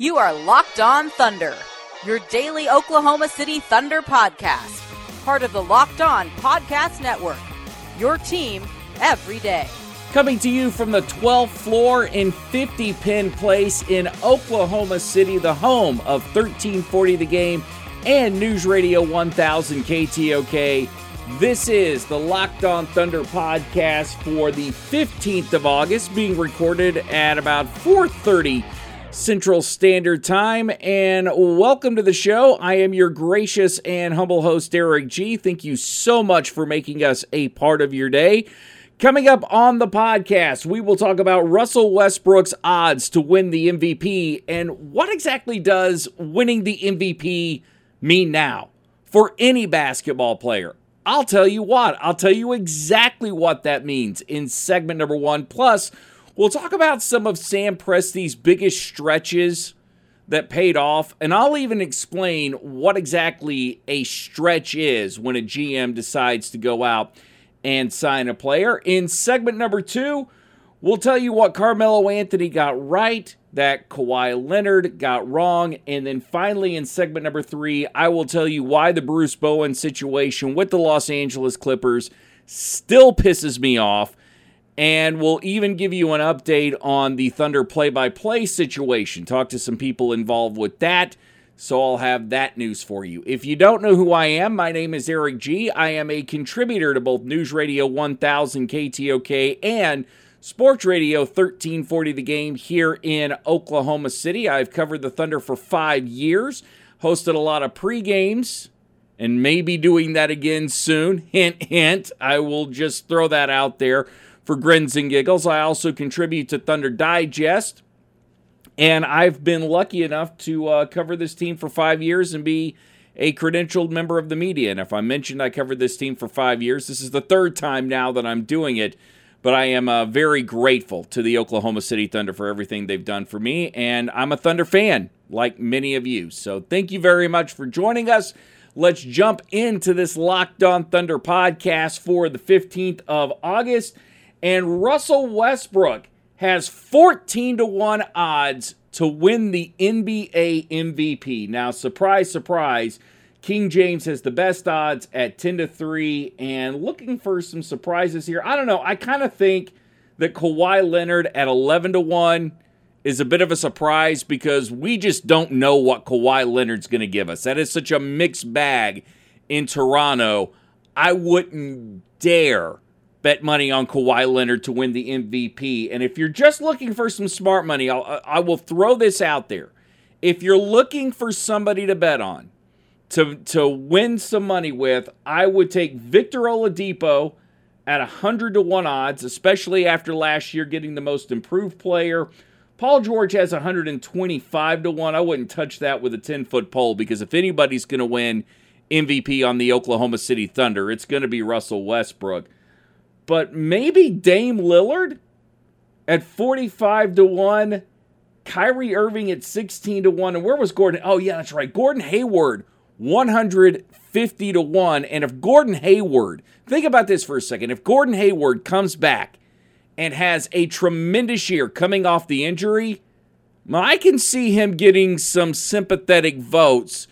You are Locked On Thunder, your daily Oklahoma City Thunder podcast, part of the Locked On Podcast Network. Your team every day. Coming to you from the 12th floor in 50 Penn Place in Oklahoma City, the home of 1340 The Game and News Radio 1000 KTOK. This is the Locked On Thunder podcast for the 15th of August, being recorded at about 4:30 Central Standard Time. And welcome to the show. I am your gracious and humble host, Eric G. Thank you so much for making us a part of your day. Coming up on the podcast, we will talk about Russell Westbrook's odds to win the MVP and what exactly does winning the MVP mean now for any basketball player. I'll tell you what, I'll tell you exactly what that means in segment number one. Plus, we'll talk about some of Sam Presti's biggest stretches that paid off, and I'll even explain what exactly a stretch is when a GM decides to go out and sign a player. In segment number two, we'll tell you what Carmelo Anthony got right, that Kawhi Leonard got wrong. And then finally, in segment number three, I will tell you why the Bruce Bowen situation with the Los Angeles Clippers still pisses me off. And we'll even give you an update on the Thunder play by play situation. Talk to some people involved with that. So I'll have that news for you. If you don't know who I am, my name is Eric G. I am a contributor to both News Radio 1000 KTOK and Sports Radio 1340 The Game here in Oklahoma City. I've covered the Thunder for five years, hosted a lot of pre games, and maybe doing that again soon. Hint, hint. I will just throw that out there for grins and giggles. I also contribute to Thunder Digest and I've been lucky enough to uh, cover this team for five years and be a credentialed member of the media. And if I mentioned I covered this team for five years, this is the third time now that I'm doing it. But I am uh, very grateful to the Oklahoma City Thunder for everything they've done for me. And I'm a Thunder fan, like many of you. So thank you very much for joining us. Let's jump into this Locked On Thunder podcast for the 15th of August. And Russell Westbrook has 14 to 1 odds to win the NBA MVP. Now, surprise, surprise, King James has the best odds at 10 to 3 and looking for some surprises here. I don't know. I kind of think that Kawhi Leonard at 11 to 1 is a bit of a surprise because we just don't know what Kawhi Leonard's going to give us. That is such a mixed bag in Toronto. I wouldn't dare bet money on Kawhi Leonard to win the MVP. And if you're just looking for some smart money, I'll, I will throw this out there. If you're looking for somebody to bet on, to, to win some money with, I would take Victor Oladipo at 100 to 1 odds, especially after last year getting the most improved player. Paul George has 125 to 1. I wouldn't touch that with a 10 foot pole because if anybody's going to win MVP on the Oklahoma City Thunder, it's going to be Russell Westbrook but maybe Dame Lillard at 45 to 1, Kyrie Irving at 16 to 1. And where was Gordon? Oh, yeah, that's right. Gordon Hayward, 150 to 1. And if Gordon Hayward, think about this for a second. If Gordon Hayward comes back and has a tremendous year coming off the injury, I can see him getting some sympathetic votes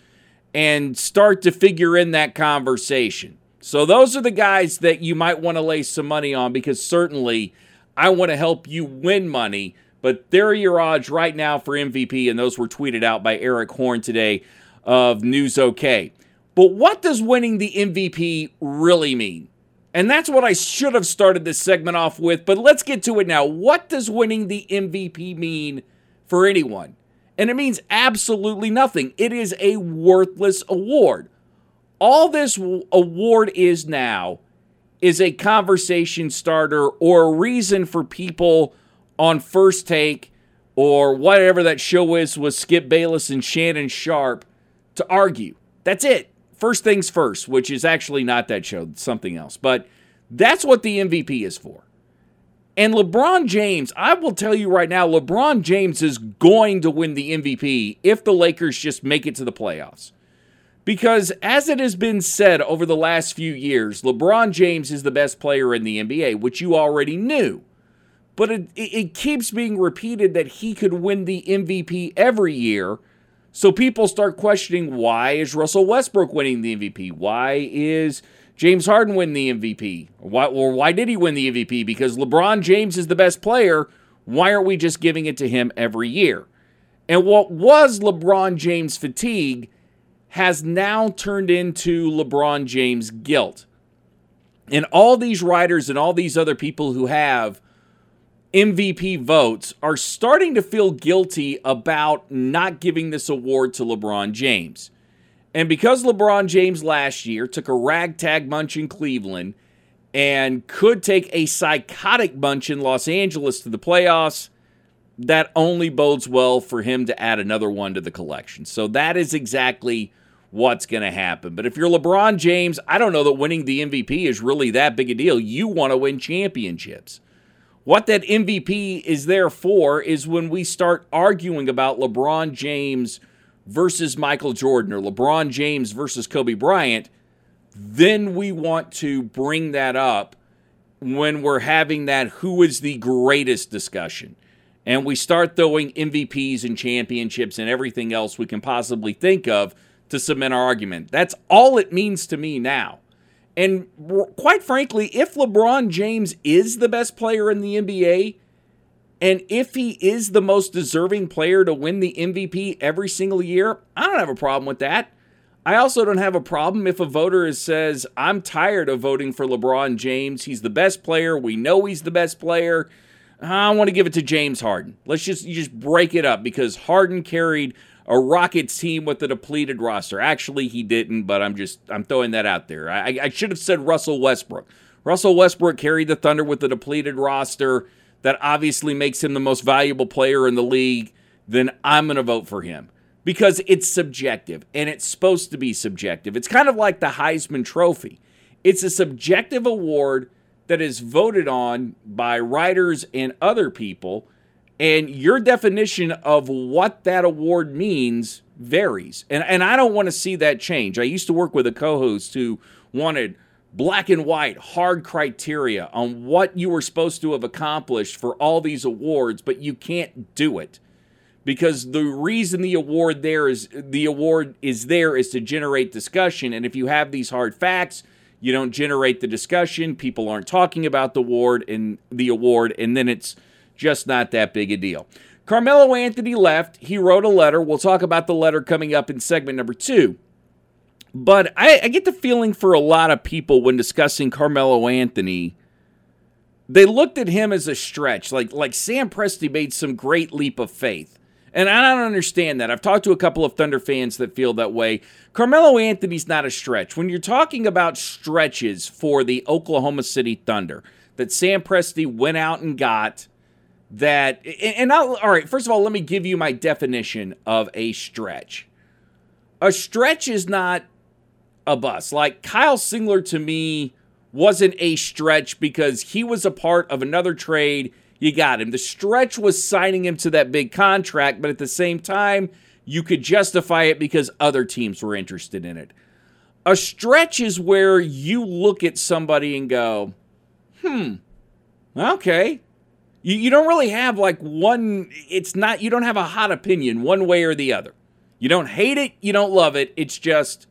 and start to figure in that conversation. So those are the guys that you might want to lay some money on because certainly I want to help you win money. But there are your odds right now for MVP, and those were tweeted out by Erik Horne today of News OK. But what does winning the MVP really mean? And that's what I should have started this segment off with, but let's get to it now. What does winning the MVP mean for anyone? And it means absolutely nothing. It is a worthless award all this award is now is a conversation starter or a reason for people on first take or whatever that show is with Skip Bayless and Shannon Sharpe to argue. That's it. First things first, which is actually not that show, it's something else. But that's what the MVP is for. And LeBron James, I will tell you right now, LeBron James is going to win the MVP if the Lakers just make it to the playoffs. Because as it has been said over the last few years, LeBron James is the best player in the NBA, which you already knew. But it, it keeps being repeated that he could win the MVP every year. So people start questioning why is Russell Westbrook winning the MVP? Why is James Harden winning the MVP? Why, or why did he win the MVP? Because LeBron James is the best player. Why aren't we just giving it to him every year? And what was LeBron James fatigue has now turned into LeBron James guilt. And all these writers and all these other people who have MVP votes are starting to feel guilty about not giving this award to LeBron James. And because LeBron James last year took a ragtag bunch in Cleveland and could take a psychotic bunch in Los Angeles to the playoffs, that only bodes well for him to add another one to the collection. So that is exactly what's going to happen. But if you're LeBron James, I don't know that winning the MVP is really that big a deal. You want to win championships. What that MVP is there for is when we start arguing about LeBron James versus Michael Jordan or LeBron James versus Kobe Bryant, then we want to bring that up when we're having that who is the greatest discussion. And we start throwing MVPs and championships and everything else we can possibly think of to cement our argument. That's all it means to me now. And quite frankly, if LeBron James is the best player in the NBA, and if he is the most deserving player to win the MVP every single year, I don't have a problem with that. I also don't have a problem if a voter says, I'm tired of voting for LeBron James. He's the best player. We know he's the best player. I want to give it to James Harden. Let's just just break it up because Harden carried a Rockets team with a depleted roster. Actually, he didn't, but I'm just I'm throwing that out there. I, I should have said Russell Westbrook. Russell Westbrook carried the Thunder with a depleted roster that obviously makes him the most valuable player in the league. Then I'm going to vote for him because it's subjective and it's supposed to be subjective. It's kind of like the Heisman Trophy. It's a subjective award that is voted on by writers and other people and your definition of what that award means varies. And, and I don't want to see that change. I used to work with a co host who wanted black and white, hard criteria on what you were supposed to have accomplished for all these awards, but you can't do it. Because the reason the award there is the award is there is to generate discussion. And if you have these hard facts, you don't generate the discussion, people aren't talking about the award and the award, and then it's just not that big a deal. Carmelo Anthony left. He wrote a letter. We'll talk about the letter coming up in segment number two. But I, I, get the feeling for a lot of people when discussing Carmelo Anthony, they looked at him as a stretch. Like like Sam Presti made some great leap of faith. And I don't understand that. I've talked to a couple of Thunder fans that feel that way. Carmelo Anthony's not a stretch. When you're talking about stretches for the Oklahoma City Thunder that Sam Presti went out and got – that and I'll, all right first of all let me give you my definition of a stretch a stretch is not a bus like kyle singler to me wasn't a stretch because he was a part of another trade you got him the stretch was signing him to that big contract but at the same time you could justify it because other teams were interested in it a stretch is where you look at somebody and go hmm okay you, you don't really have like one, it's not, you don't have a hot opinion one way or the other. You don't hate it, you don't love it. It's just,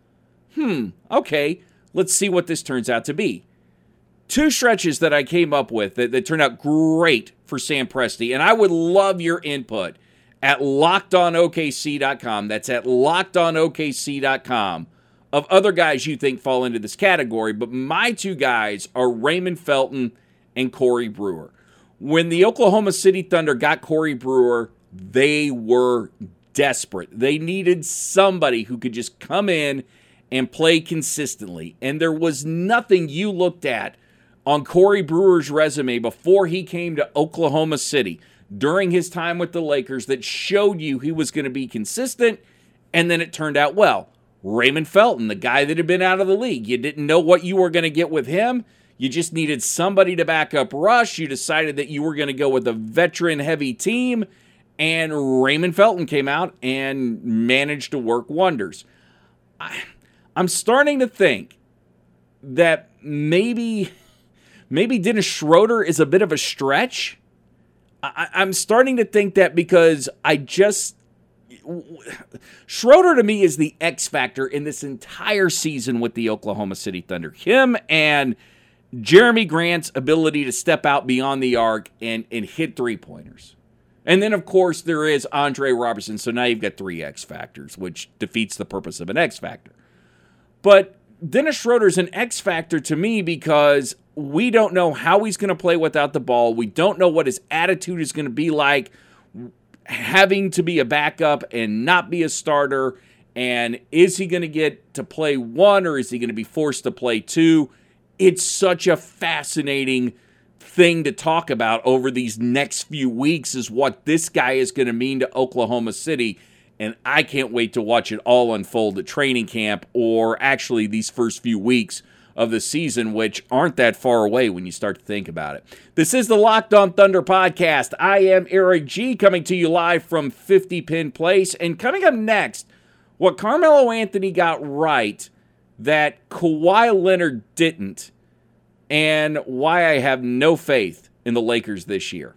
hmm, okay, let's see what this turns out to be. Two stretches that I came up with that, that turned out great for Sam Presti, and I would love your input at lockedonokc.com. That's at lockedonokc.com of other guys you think fall into this category. But my two guys are Raymond Felton and Corey Brewer. When the Oklahoma City Thunder got Corey Brewer, they were desperate. They needed somebody who could just come in and play consistently. And there was nothing you looked at on Corey Brewer's resume before he came to Oklahoma City. during his time with the Lakers that showed you he was going to be consistent, and then it turned out well. Raymond Felton, the guy that had been out of the league, you didn't know what you were going to get with him. You just needed somebody to back up Russ. You decided that you were going to go with a veteran heavy team, and Raymond Felton came out and managed to work wonders. I, I'm starting to think that maybe maybe Dennis Schroeder is a bit of a stretch. I, I'm starting to think that because I just Schroeder to me is the X factor in this entire season with the Oklahoma City Thunder. Him and Jerami Grant's ability to step out beyond the arc and, and hit three pointers. And then, of course, there is Andre Roberson. So now you've got three X factors, which defeats the purpose of an X factor. But Dennis Schroeder is an X factor to me because we don't know how he's going to play without the ball. We don't know what his attitude is going to be like having to be a backup and not be a starter. And is he going to get to play one or is he going to be forced to play two? It's such a fascinating thing to talk about over these next few weeks is what this guy is going to mean to Oklahoma City. And I can't wait to watch it all unfold at training camp or actually these first few weeks of the season, which aren't that far away when you start to think about it. This is the Locked On Thunder podcast. I am Eric G coming to you live from 50 Penn Place. And coming up next, what Carmelo Anthony got right that Kawhi Leonard didn't, and why I have no faith in the Lakers this year.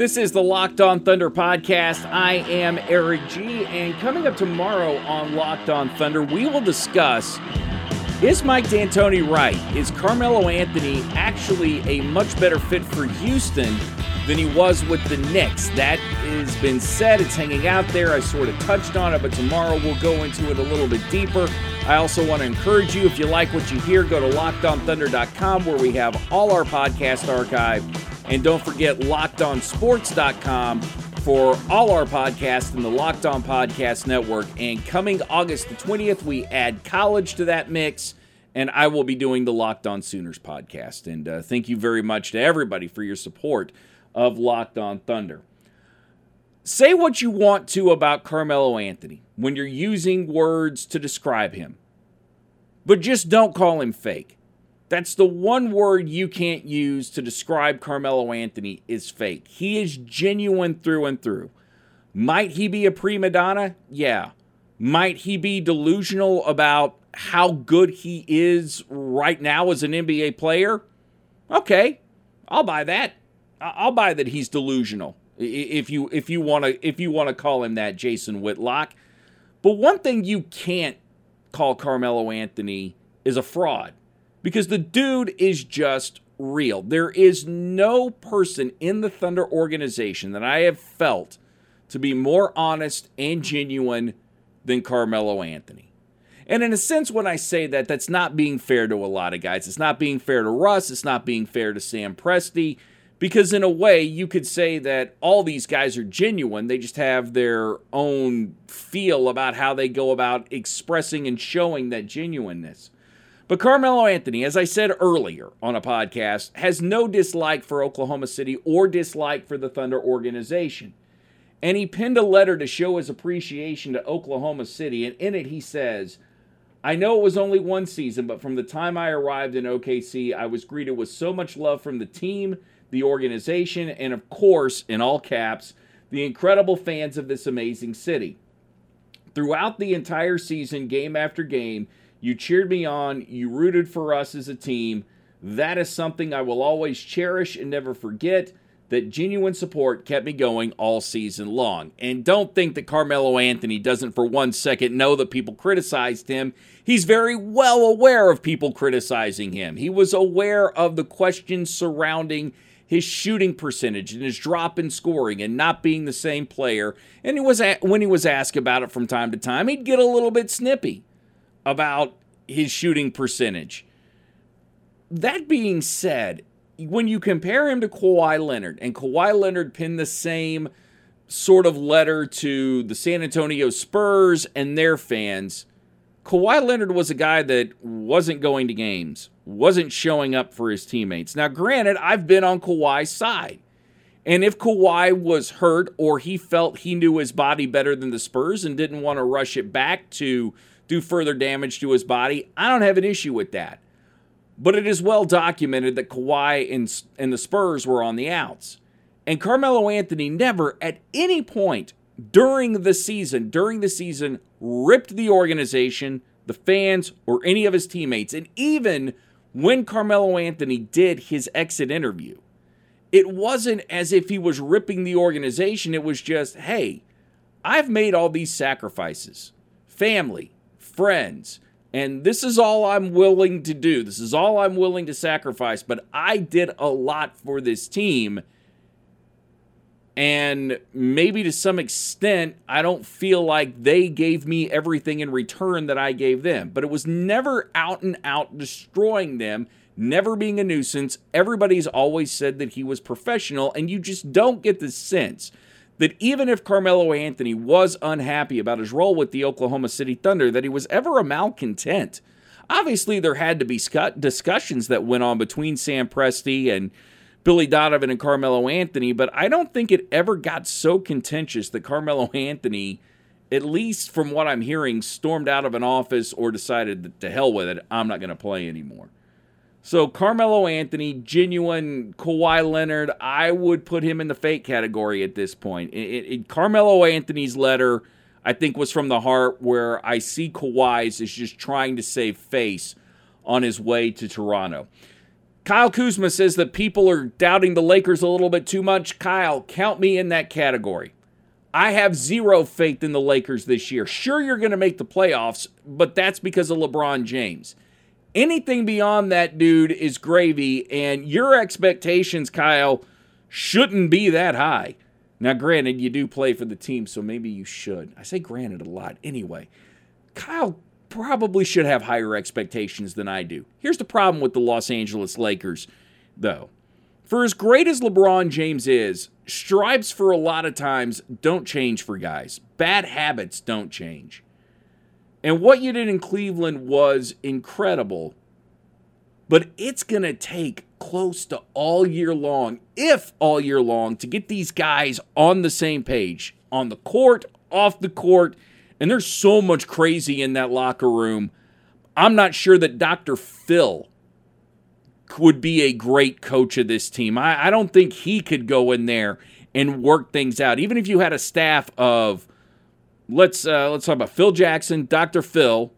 This is the Locked On Thunder podcast. I am Eric G, and coming up tomorrow on Locked On Thunder, we will discuss is Mike D'Antoni right? Is Carmelo Anthony actually a much better fit for Houston than he was with the Knicks? That has been said. It's hanging out there. I sort of touched on it, but tomorrow we'll go into it a little bit deeper. I also want to encourage you, if you like what you hear, go to lockedonthunder.com where we have all our podcast archive and don't forget lockedonsports.com for all our podcasts in the Locked On Podcast Network. And coming August the 20th, we add college to that mix. And I will be doing the Locked On Sooners podcast. And uh, thank you very much to everybody for your support of Locked On Thunder. Say what you want to about Carmelo Anthony when you're using words to describe him, but just don't call him fake. That's the one word you can't use to describe Carmelo Anthony is fake. He is genuine through and through. Might he be a prima donna? Yeah. Might he be delusional about how good he is right now as an NBA player? Okay. I'll buy that. I'll buy that he's delusional. If you if you want to if you want to call him that Jason Whitlock. But one thing you can't call Carmelo Anthony is a fraud because the dude is just real. There is no person in the Thunder organization that I have felt to be more honest and genuine than Carmelo Anthony. And in a sense, when I say that, that's not being fair to a lot of guys. It's not being fair to Russ. It's not being fair to Sam Presti. Because in a way, you could say that all these guys are genuine. They just have their own feel about how they go about expressing and showing that genuineness. But Carmelo Anthony, as I said earlier on a podcast, has no dislike for Oklahoma City or dislike for the Thunder organization. And he penned a letter to show his appreciation to Oklahoma City. And in it, he says, I know it was only one season, but from the time I arrived in OKC, I was greeted with so much love from the team, the organization, and of course, in all caps, the incredible fans of this amazing city. Throughout the entire season, game after game, you cheered me on, you rooted for us as a team. That is something I will always cherish and never forget that genuine support kept me going all season long. And don't think that Carmelo Anthony doesn't for one second know that people criticized him. He's very well aware of people criticizing him. He was aware of the questions surrounding his shooting percentage and his drop in scoring and not being the same player. And he was when he was asked about it from time to time, he'd get a little bit snippy about his shooting percentage. That being said, when you compare him to Kawhi Leonard, and Kawhi Leonard pinned the same sort of letter to the San Antonio Spurs and their fans, Kawhi Leonard was a guy that wasn't going to games, wasn't showing up for his teammates. Now, granted, I've been on Kawhi's side. And if Kawhi was hurt or he felt he knew his body better than the Spurs and didn't want to rush it back to do further damage to his body, I don't have an issue with that. But it is well documented that Kawhi and, and the Spurs were on the outs. And Carmelo Anthony never at any point during the season, during the season, ripped the organization, the fans, or any of his teammates. And even when Carmelo Anthony did his exit interview, it wasn't as if he was ripping the organization. It was just, hey, I've made all these sacrifices family, friends, and this is all I'm willing to do. This is all I'm willing to sacrifice. But I did a lot for this team. And maybe to some extent, I don't feel like they gave me everything in return that I gave them. But it was never out and out destroying them, never being a nuisance. Everybody's always said that he was professional, and you just don't get the sense that even if Carmelo Anthony was unhappy about his role with the Oklahoma City Thunder, that he was ever a malcontent. Obviously, there had to be discussions that went on between Sam Presti and Billy Donovan and Carmelo Anthony, but I don't think it ever got so contentious that Carmelo Anthony, at least from what I'm hearing, stormed out of an office or decided to hell with it, I'm not going to play anymore. So Carmelo Anthony, genuine Kawhi Leonard, I would put him in the fake category at this point. It, it, Carmelo Anthony's letter, I think, was from the heart, where I see Kawhi's is just trying to save face on his way to Toronto. Kyle Kuzma says that people are doubting the Lakers a little bit too much. Kyle, count me in that category. I have zero faith in the Lakers this year. Sure, you're going to make the playoffs, but that's because of LeBron James. Anything beyond that dude is gravy, and your expectations, Kyle, shouldn't be that high. Now, granted, you do play for the team, so maybe you should. I say granted a lot. Anyway, Kyle probably should have higher expectations than I do. Here's the problem with the Los Angeles Lakers, though. For as great as LeBron James is, stripes for a lot of times don't change for guys. Bad habits don't change. And what you did in Cleveland was incredible. But it's going to take close to all year long, if all year long, to get these guys on the same page on the court, off the court. And there's so much crazy in that locker room. I'm not sure that Dr. Phil would be a great coach of this team. I, I don't think he could go in there and work things out. Even if you had a staff of let's uh, let's talk about Phil Jackson, Dr. Phil.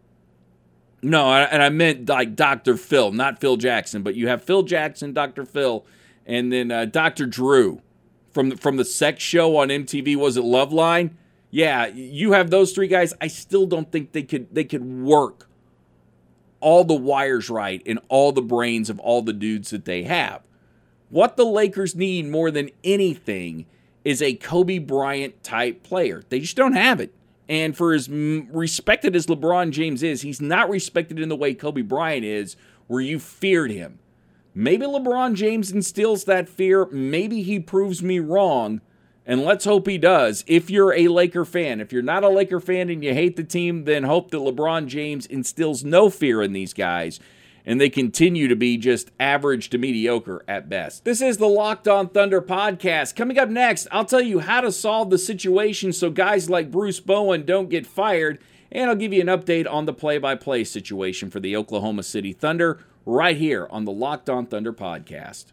No, and I meant like Dr. Phil, not Phil Jackson, but you have Phil Jackson, Dr. Phil, and then uh, Dr. Drew from the, from the sex show on MTV. Was it Loveline? Yeah, you have those three guys. I still don't think they could they could work all the wires right and all the brains of all the dudes that they have. What the Lakers need more than anything is a Kobe Bryant type player. They just don't have it. And for as respected as LeBron James is, he's not respected in the way Kobe Bryant is, where you feared him. Maybe LeBron James instills that fear. Maybe he proves me wrong. And let's hope he does. If you're a Laker fan, if you're not a Laker fan and you hate the team, then hope that LeBron James instills no fear in these guys and they continue to be just average to mediocre at best. This is the Locked On Thunder podcast. Coming up next, I'll tell you how to solve the situation so guys like Bruce Bowen don't get fired, and I'll give you an update on the play by play situation for the Oklahoma City Thunder right here on the Locked On Thunder podcast.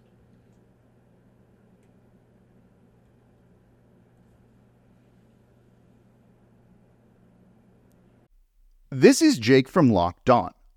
This is Jake from Locked On.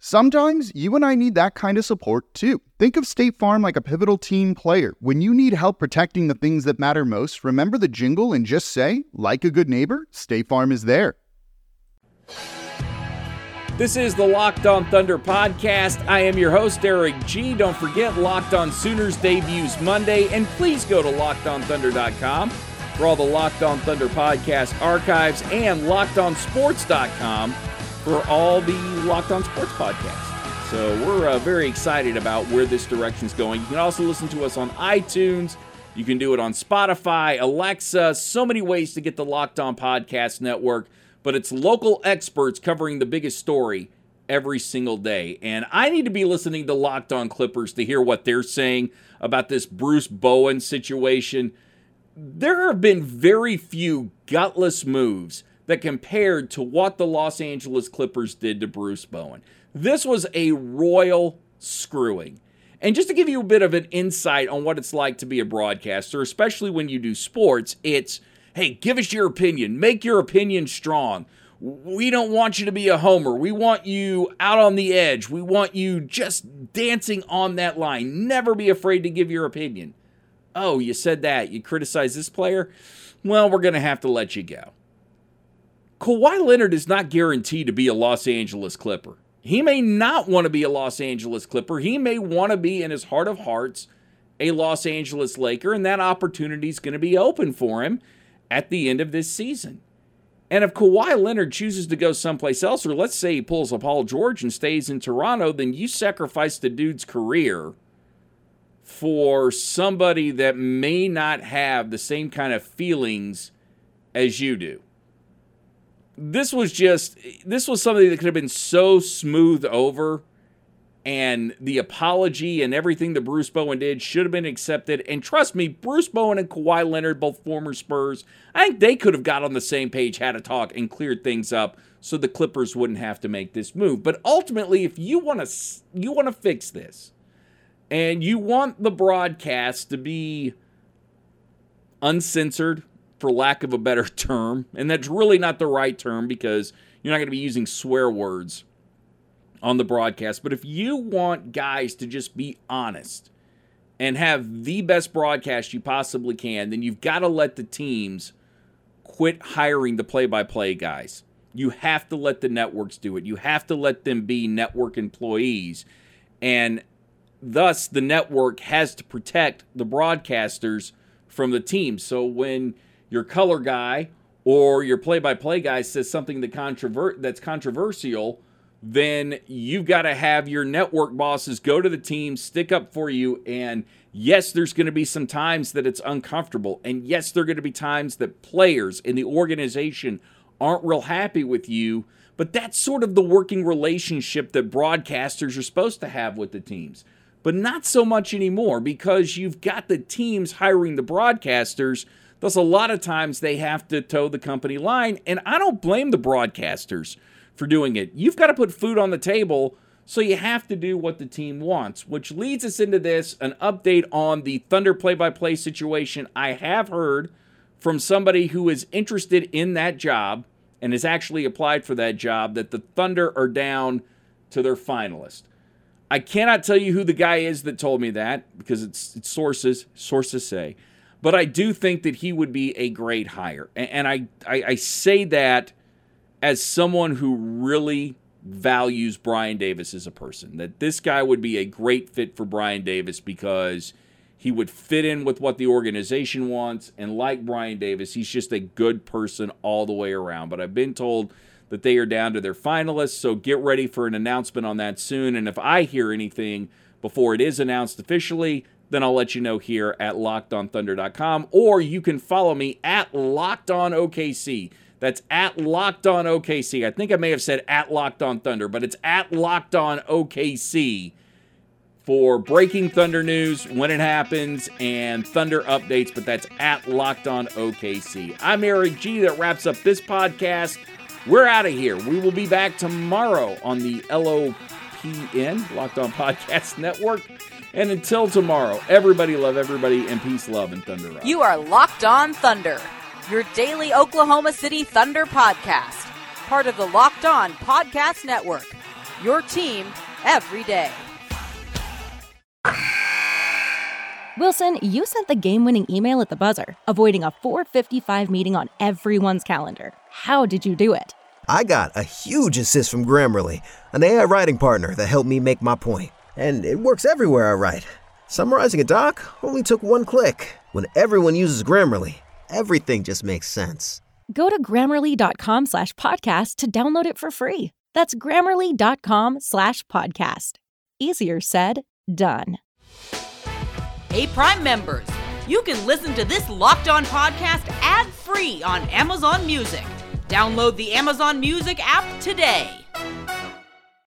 Sometimes you and I need that kind of support too. Think of State Farm like a pivotal team player. When you need help protecting the things that matter most, remember the jingle and just say, like a good neighbor, State Farm is there. This is the Locked On Thunder podcast. I am your host, Eric G. Don't forget, Locked On Sooners debuts Monday, and please go to lockedonthunder.com for all the Locked On Thunder podcast archives and lockedonsports.com for all the Locked On Sports podcasts. So we're uh, very excited about where this direction is going. You can also listen to us on iTunes. You can do it on Spotify, Alexa, so many ways to get the Locked On Podcast Network. But it's local experts covering the biggest story every single day. And I need to be listening to Locked On Clippers to hear what they're saying about this Bruce Bowen situation. There have been very few gutless moves that compared to what the Los Angeles Clippers did to Bruce Bowen. This was a royal screwing. And just to give you a bit of an insight on what it's like to be a broadcaster, especially when you do sports, it's hey, give us your opinion, make your opinion strong. We don't want you to be a homer. We want you out on the edge. We want you just dancing on that line. Never be afraid to give your opinion. Oh, you said that. You criticize this player? Well, we're going to have to let you go. Kawhi Leonard is not guaranteed to be a Los Angeles Clipper. He may not want to be a Los Angeles Clipper. He may want to be, in his heart of hearts, a Los Angeles Laker, and that opportunity is going to be open for him at the end of this season. And if Kawhi Leonard chooses to go someplace else, or let's say he pulls a Paul George and stays in Toronto, then you sacrifice the dude's career for somebody that may not have the same kind of feelings as you do this was just this was something that could have been so smooth over and the apology and everything that Bruce Bowen did should have been accepted. And trust me, Bruce Bowen and Kawhi Leonard, both former Spurs, I think they could have got on the same page, had a talk, and cleared things up so the Clippers wouldn't have to make this move. But ultimately, if you want to you want to fix this, and you want the broadcast to be uncensored, for lack of a better term. And that's really not the right term because you're not going to be using swear words on the broadcast. But if you want guys to just be honest and have the best broadcast you possibly can, then you've got to let the teams quit hiring the play by play guys. You have to let the networks do it. You have to let them be network employees. And thus, the network has to protect the broadcasters from the team. So when your color guy or your play-by-play guy says something that that's controversial, then you've got to have your network bosses go to the team, stick up for you, and yes, there's going to be some times that it's uncomfortable, and yes, there are going to be times that players in the organization aren't real happy with you. But that's sort of the working relationship that broadcasters are supposed to have with the teams. But not so much anymore because you've got the teams hiring the broadcasters Thus, a lot of times they have to toe the company line, and I don't blame the broadcasters for doing it. You've got to put food on the table, so you have to do what the team wants, which leads us into this an update on the Thunder play by play situation. I have heard from somebody who is interested in that job and has actually applied for that job that the Thunder are down to their finalist. I cannot tell you who the guy is that told me that because it's, it's sources, sources say. But I do think that he would be a great hire. And, I, I, I say that as someone who really values Brian Davis as a person. That this guy would be a great fit for Brian Davis because he would fit in with what the organization wants. And like Brian Davis, he's just a good person all the way around. But I've been told that they are down to their finalists. So get ready for an announcement on that soon. And if I hear anything before it is announced officially, then I'll let you know here at lockedonthunder.com. Or you can follow me at lockedonokc. That's at Locked On OKC. I think I may have said at Locked On Thunder, but it's at Locked On OKC for breaking Thunder news when it happens and Thunder updates, but that's at Locked On OKC. I'm Eric G. That wraps up this podcast. We're out of here. We will be back tomorrow on the LOPN, Locked On Podcast Network. And until tomorrow, everybody love everybody and peace, love, and thunder. Rock. You are Locked On Thunder, your daily Oklahoma City Thunder podcast. Part of the Locked On Podcast Network. Your team every day. Wilson, you sent the game winning email at the buzzer, avoiding a 455 meeting on everyone's calendar. How did you do it? I got a huge assist from Grammarly, an AI writing partner that helped me make my point. And it works everywhere I write. Summarizing a doc only took one click. When everyone uses Grammarly, everything just makes sense. Go to grammarly.com slash podcast to download it for free. That's grammarly.com slash podcast. Easier said, done. Hey, Prime members, you can listen to this Locked On podcast ad free on Amazon Music. Download the Amazon Music app today.